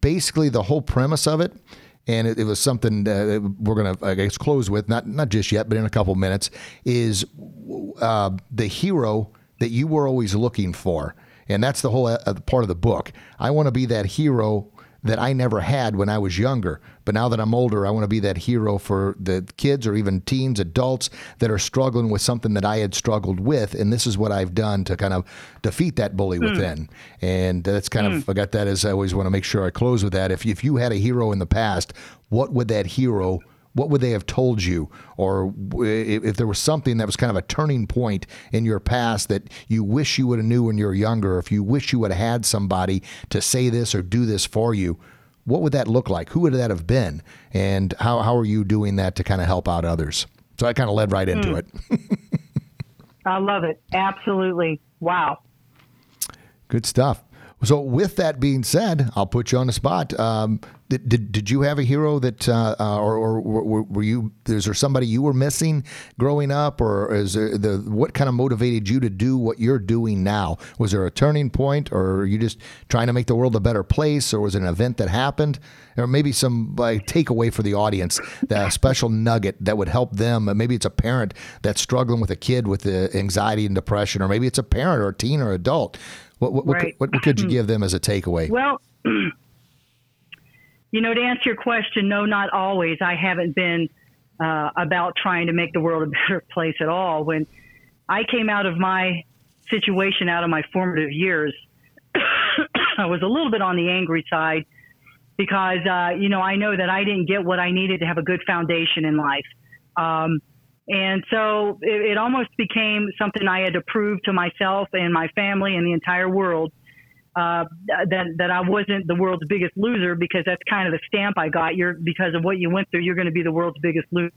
Speaker 1: basically the whole premise of it. And it, it was something uh, we're going to, I guess, close with, not not just yet, but in a couple minutes, is uh, the hero that you were always looking for. And that's the whole uh, part of the book. I want to be that hero that I never had when I was younger. But now that I'm older, I want to be that hero for the kids or even teens, adults that are struggling with something that I had struggled with. And this is what I've done to kind of defeat that bully mm. within. And that's kind mm. of, I got that as I always want to make sure I close with that. If, if you had a hero in the past, what would that hero what would they have told you or if there was something that was kind of a turning point in your past that you wish you would have knew when you were younger if you wish you would have had somebody to say this or do this for you what would that look like? Who would that have been? And how, how are you doing that to kind of help out others? So I kind of led right into mm. it.
Speaker 2: I love it. Absolutely. Wow.
Speaker 1: Good stuff. So, with that being said, I'll put you on the spot. Um, did, did, did you have a hero that, uh, uh, or, or were, were, you? Is there somebody you were missing growing up, or is there the what kind of motivated you to do what you're doing now? Was there a turning point, or are you just trying to make the world a better place, or was it an event that happened, or maybe some like takeaway for the audience, that special nugget that would help them? Maybe it's a parent that's struggling with a kid with the anxiety and depression, or maybe it's a parent or a teen or adult. What what, right. what, what could you give them as a takeaway?
Speaker 2: Well. You know, to answer your question, no, not always. I haven't been uh, about trying to make the world a better place at all. When I came out of my situation, out of my formative years, I was a little bit on the angry side because, uh, you know, I know that I didn't get what I needed to have a good foundation in life. Um, and so it, it almost became something I had to prove to myself and my family and the entire world uh, that that I wasn't the world's biggest loser because that's kind of the stamp I got. You're because of what you went through, you're going to be the world's biggest loser.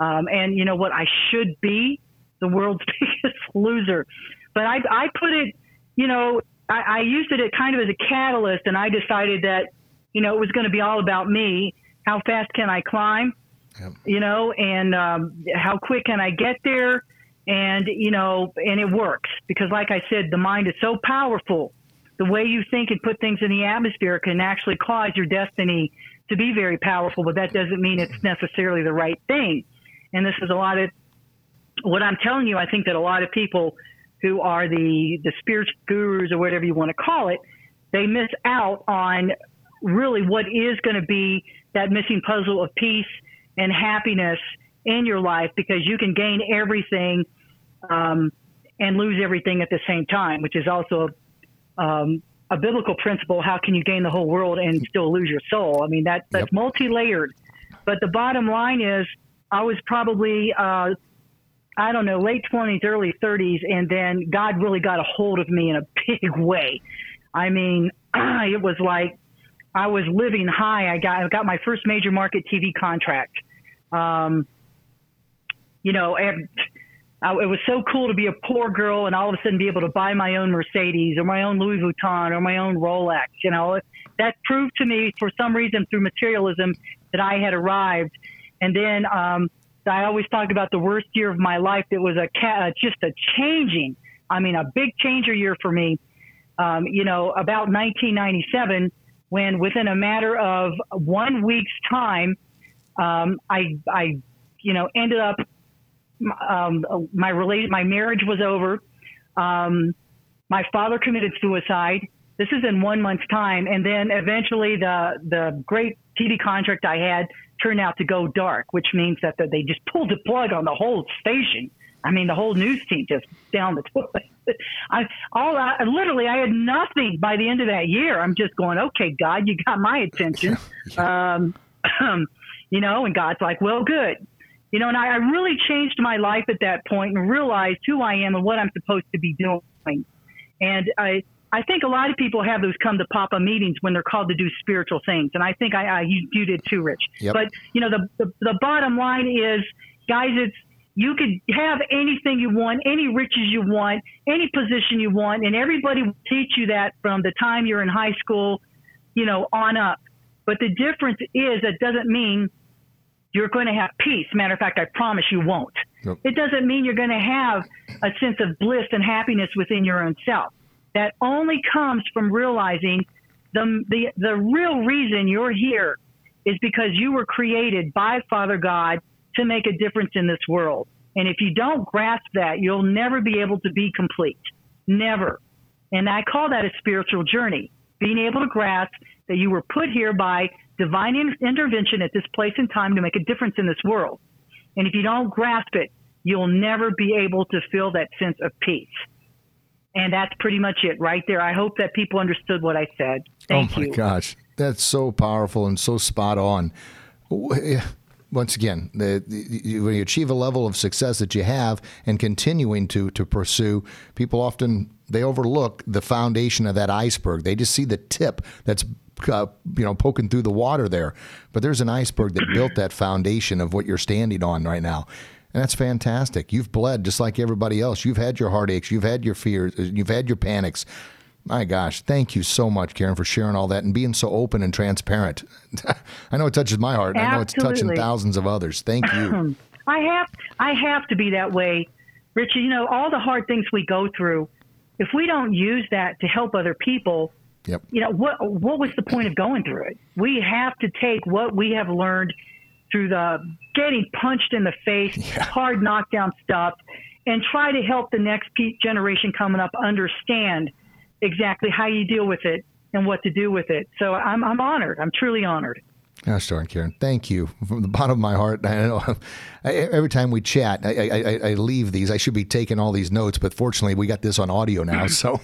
Speaker 2: Um, and you know what? I should be the world's biggest loser, but I I put it, you know, I, I used it kind of as a catalyst, and I decided that you know it was going to be all about me. How fast can I climb? Yep. You know, and um, how quick can I get there? And you know, and it works because, like I said, the mind is so powerful the way you think and put things in the atmosphere can actually cause your destiny to be very powerful, but that doesn't mean it's necessarily the right thing. And this is a lot of what I'm telling you. I think that a lot of people who are the the spiritual gurus or whatever you want to call it, they miss out on really what is going to be that missing puzzle of peace and happiness in your life because you can gain everything um, and lose everything at the same time, which is also um, a biblical principle. How can you gain the whole world and still lose your soul? I mean, that that's yep. multi-layered. But the bottom line is, I was probably, uh, I don't know, late twenties, early thirties, and then God really got a hold of me in a big way. I mean, it was like I was living high. I got I got my first major market TV contract. Um, you know, and I, it was so cool to be a poor girl and all of a sudden be able to buy my own Mercedes or my own Louis Vuitton or my own Rolex. You know, that proved to me for some reason through materialism that I had arrived. And then um, I always talk about the worst year of my life. It was a uh, just a changing. I mean, a big changer year for me. Um, you know, about 1997, when within a matter of one week's time, um, I, I, you know, ended up um, my relate my marriage was over. Um, my father committed suicide. This is in one month's time, and then eventually the the great TV contract I had turned out to go dark, which means that the, they just pulled the plug on the whole station. I mean, the whole news team just down the toilet. I all I, literally I had nothing by the end of that year. I'm just going, okay, God, you got my attention. Um, you know, and God's like, well, good. You know, and I, I really changed my life at that point and realized who I am and what I'm supposed to be doing. And I, I think a lot of people have those come to Papa meetings when they're called to do spiritual things, and I think I, I you, you did too, Rich.
Speaker 1: Yep.
Speaker 2: But you know, the, the the bottom line is, guys, it's you could have anything you want, any riches you want, any position you want, and everybody will teach you that from the time you're in high school, you know, on up. But the difference is that doesn't mean you're going to have peace. Matter of fact, I promise you won't.
Speaker 1: Nope.
Speaker 2: It doesn't mean you're going to have a sense of bliss and happiness within your own self. That only comes from realizing the, the, the real reason you're here is because you were created by Father God to make a difference in this world. And if you don't grasp that, you'll never be able to be complete. Never. And I call that a spiritual journey. Being able to grasp that you were put here by divine in- intervention at this place and time to make a difference in this world. And if you don't grasp it, you'll never be able to feel that sense of peace. And that's pretty much it right there. I hope that people understood what I said. Oh, Thank
Speaker 1: oh my
Speaker 2: you.
Speaker 1: gosh, that's so powerful and so spot on. Eh, once again, the, the, when you achieve a level of success that you have and continuing to to pursue, people often they overlook the foundation of that iceberg. They just see the tip that's uh, you know poking through the water there, but there's an iceberg that built that foundation of what you're standing on right now. And that's fantastic. You've bled just like everybody else. You've had your heartaches, you've had your fears, you've had your panics. My gosh, thank you so much, Karen, for sharing all that and being so open and transparent. I know it touches my heart. and I know it's touching thousands of others. Thank you.
Speaker 2: I have I have to be that way, Richard. You know, all the hard things we go through, if we don't use that to help other people,
Speaker 1: yep.
Speaker 2: you know, what what was the point of going through it? We have to take what we have learned through the getting punched in the face, hard knockdown stuff, and try to help the next generation coming up understand exactly how you deal with it and what to do with it. So I'm I'm honored. I'm truly honored.
Speaker 1: Gosh darn, Karen. Thank you from the bottom of my heart. I know I, every time we chat, I, I, I leave these. I should be taking all these notes, but fortunately, we got this on audio now, so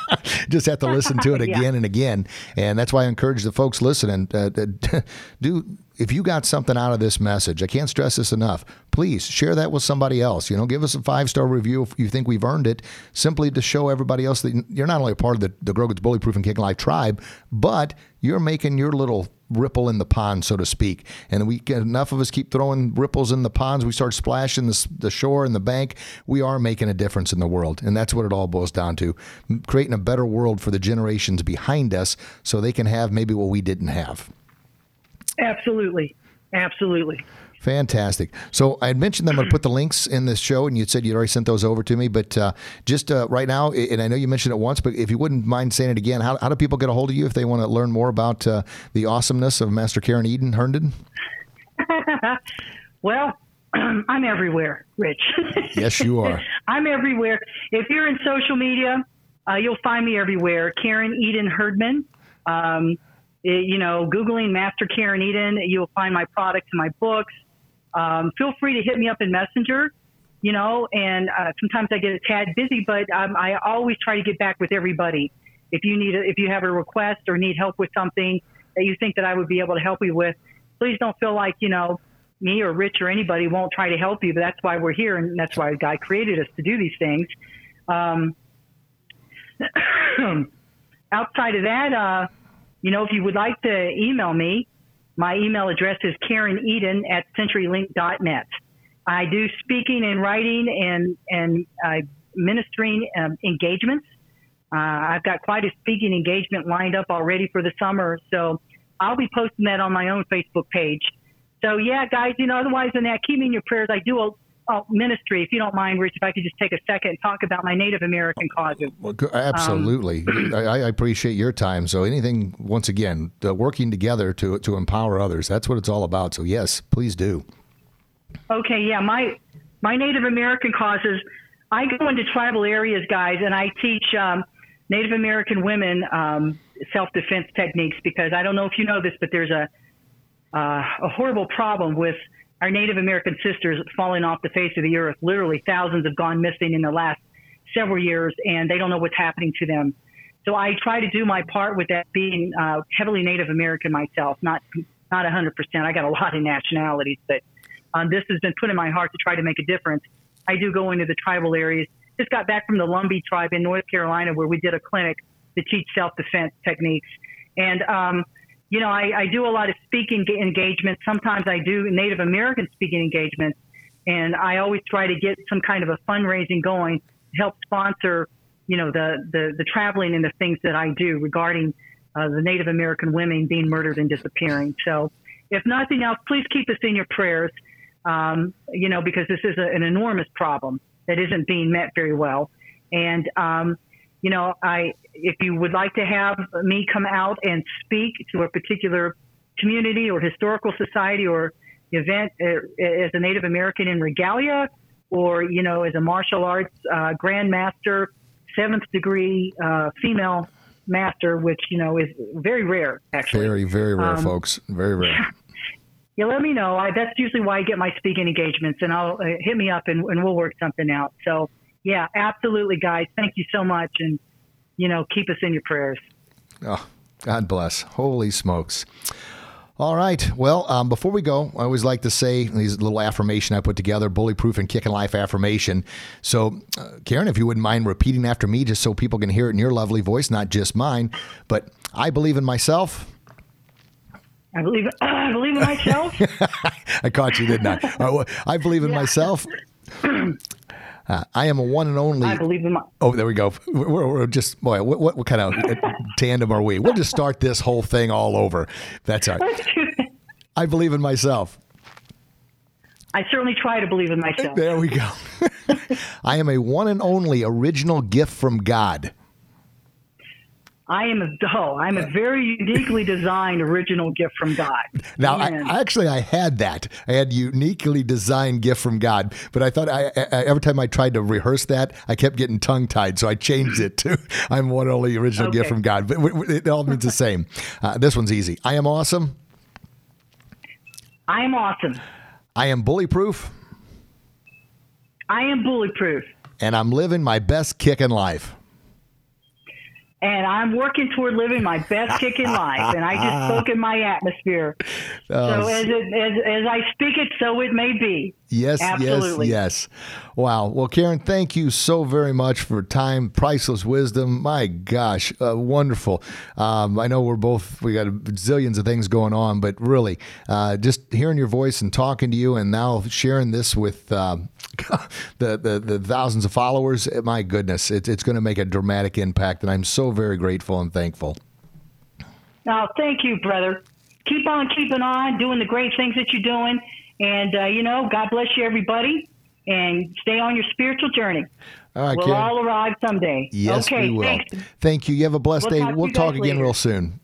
Speaker 1: just have to listen to it
Speaker 2: Yeah.
Speaker 1: again and again. And that's why I encourage the folks listening uh, to do. If you got something out of this message, I can't stress this enough. Please share that with somebody else. You know, give us a five star review if you think we've earned it, simply to show everybody else that you're not only a part of the, the Grogan's Bully Proof and Kick Life tribe, but you're making your little ripple in the pond, so to speak. And we get enough of us keep throwing ripples in the ponds. We start splashing the, the shore and the bank. We are making a difference in the world, and that's what it all boils down to: creating a better world for the generations behind us, so they can have maybe what we didn't have.
Speaker 2: Absolutely. Absolutely.
Speaker 1: Fantastic. So I had mentioned that I'm going to put the links in this show, and you said you'd already sent those over to me. But uh, just uh, right now, and I know you mentioned it once, but if you wouldn't mind saying it again, how, how do people get a hold of you if they want to learn more about uh, the awesomeness of Master Karen Eden Herdman?
Speaker 2: Well, I'm everywhere, Rich.
Speaker 1: Yes, you are.
Speaker 2: I'm everywhere. If you're in social media, uh, you'll find me everywhere. Karen Eden Herdman. Um, eh, you know, Googling Master Karen Eden, you'll find my products and my books. Um, feel free to hit me up in Messenger, you know, and uh, sometimes I get a tad busy, but um, I always try to get back with everybody. If you need, a, if you have a request or need help with something that you think that I would be able to help you with, please don't feel like you know me or Rich or anybody won't try to help you. But that's why we're here, and that's why God created us to do these things. Um, outside of that, uh, you know, if you would like to email me, my email address is Karen Eden at CenturyLink.net. I do speaking and writing and and uh, ministering um, engagements. Uh, I've got quite a speaking engagement lined up already for the summer, so I'll be posting that on my own Facebook page. So yeah, guys, you know, otherwise than that, keep me in your prayers. I do a ministry, if you don't mind, Rich. If I could just take a second and talk about my Native American causes.
Speaker 1: Well, absolutely. I, I appreciate your time. So anything, once again, uh, working together to to empower others. That's what it's all about. So yes, please do.
Speaker 2: Okay, yeah, my my Native American causes. I go into tribal areas, guys, and I teach um, Native American women um, self defense techniques because I don't know if you know this, but there's a uh, a horrible problem with our Native American sisters falling off the face of the earth. Literally, thousands have gone missing in the last several years, and they don't know what's happening to them. So I try to do my part with that, being uh, heavily Native American myself, not not 100%. I got a lot of nationalities, but um, this has been put in my heart to try to make a difference. I do go into the tribal areas. Just got back from the Lumbee tribe in North Carolina where we did a clinic to teach self defense techniques. And, um, you know, I, I do a lot of speaking engagements. Sometimes I do Native American speaking engagements. And I always try to get some kind of a fundraising going to help sponsor, you know, the, the, the traveling and the things that I do regarding uh, the Native American women being murdered and disappearing. So, if nothing else, please keep us in your prayers, um, you know, because this is a, an enormous problem that isn't being met very well. And, um, you know, I if you would like to have me come out and speak to a particular community or historical society or event uh, as a Native American in regalia, or you know, as a martial arts uh, grandmaster, seventh degree uh, female master, which you know is very rare. Actually,
Speaker 1: very very rare, um, folks. Very rare. Yeah.
Speaker 2: yeah, let me know. I, that's usually why I get my speaking engagements, and I'll uh, hit me up and, and we'll work something out. So yeah, absolutely, guys. Thank you so much, and you know, keep us in your prayers.
Speaker 1: Oh, God bless. Holy smokes. All right. Well, um, before we go, I always like to say these little affirmation I put together, bullyproof and kicking life affirmation. So, uh, Karen, if you wouldn't mind repeating after me, just so people can hear it in your lovely voice, not just mine. But I believe in myself.
Speaker 2: I believe. Uh, I believe in myself.
Speaker 1: I caught you, didn't I? I believe in myself. Uh, I am a one and only.
Speaker 2: I believe in my.
Speaker 1: Oh, there we go. We're, we're just boy. What, what, what kind of tandem are we? We'll just start this whole thing all over. That's all right. I believe in myself.
Speaker 2: I certainly try to believe in myself.
Speaker 1: There we go. I am a one and only original gift from God.
Speaker 2: I am a oh, I'm a very uniquely designed original gift from God.
Speaker 1: Now, I, actually, I had that. I had uniquely designed gift from God, but I thought I, I, every time I tried to rehearse that, I kept getting tongue tied, so I changed it to "I'm one only original okay. gift from God." But it all means the same. Uh, this one's easy. I am awesome.
Speaker 2: I am awesome.
Speaker 1: I am bullyproof.
Speaker 2: I am bullyproof.
Speaker 1: And I'm living my best kick in life
Speaker 2: and I'm working toward living my best kick in life. And I just spoke in my atmosphere. Oh, so as, it, as, as I speak it, so it may be.
Speaker 1: Yes, Absolutely. yes, yes. Wow. Well, Karen, thank you so very much for time, priceless wisdom. My gosh, uh, wonderful. Um, I know we're both, we got zillions of things going on, but really, uh, just hearing your voice and talking to you and now sharing this with uh, the, the, the, thousands of followers, eh, my goodness, it, it's going to make a dramatic impact. And I'm so very grateful and thankful.
Speaker 2: Oh, thank you, brother. Keep on keeping on, doing the great things that you're doing and, uh, you know, God bless you, everybody, and stay on your spiritual journey. All right, we'll Karen. all arrive someday.
Speaker 1: Yes, okay, we will. Thanks. Thank you. You have a blessed we'll day. We'll talk again later. real soon.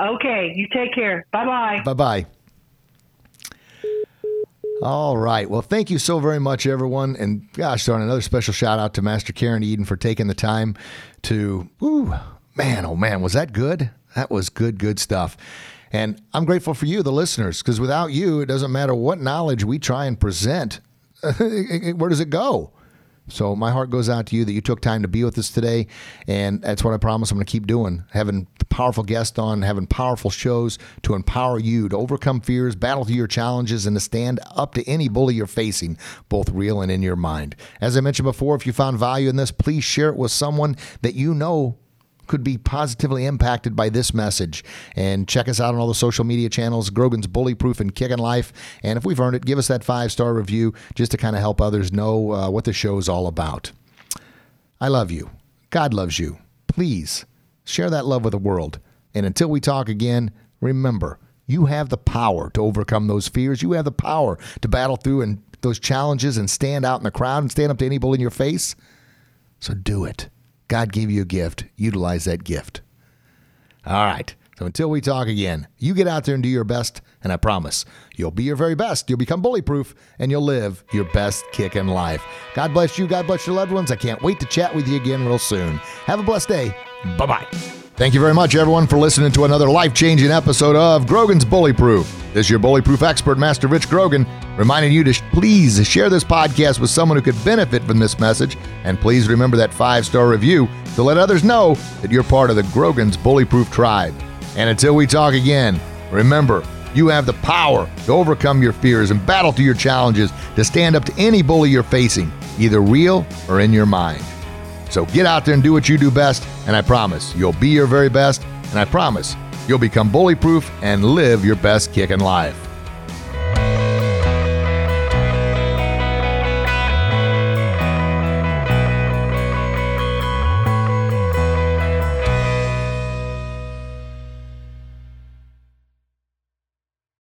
Speaker 2: Okay, you take care. Bye bye.
Speaker 1: Bye bye. All right. Well, thank you so very much, everyone. And gosh darn, another special shout out to Master Karen Eden for taking the time to, ooh, man, oh man, was that good? That was good, good stuff. And I'm grateful for you, the listeners, because without you, it doesn't matter what knowledge we try and present. Where does it go? So my heart goes out to you that you took time to be with us today, and that's what I promise I'm going to keep doing. Having powerful guests on, having powerful shows to empower you to overcome fears, battle through your challenges, and to stand up to any bully you're facing, both real and in your mind. As I mentioned before, if you found value in this, please share it with someone that you know could be positively impacted by this message. And check us out on all the social media channels, Grogan's Bullyproof and Kicking Life. And if we've earned it, give us that five star review just to kind of help others know uh, what the show is all about. I love you. God loves you. Please share that love with the world. And until we talk again, remember, you have the power to overcome those fears. You have the power to battle through and those challenges and stand out in the crowd and stand up to any bull in your face. So do it. God gave you a gift. Utilize that gift. All right. So until we talk again, you get out there and do your best, and I promise you'll be your very best. You'll become bully proof, and you'll live your best kick in life. God bless you. God bless your loved ones. I can't wait to chat with you again real soon. Have a blessed day. Bye bye. Thank you very much, everyone, for listening to another life changing episode of Grogan's Bully Proof. This is your bully proof expert, Master Rich Grogan, reminding you to sh- please share this podcast with someone who could benefit from this message. And please remember that five star review to let others know that you're part of the Grogan's Bully Proof tribe. And until we talk again, remember, you have the power to overcome your fears and battle through your challenges to stand up to any bully you're facing, either real or in your mind. So get out there and do what you do best, and I promise you'll be your very best, and I promise you'll become bully proof and live your best kick in life.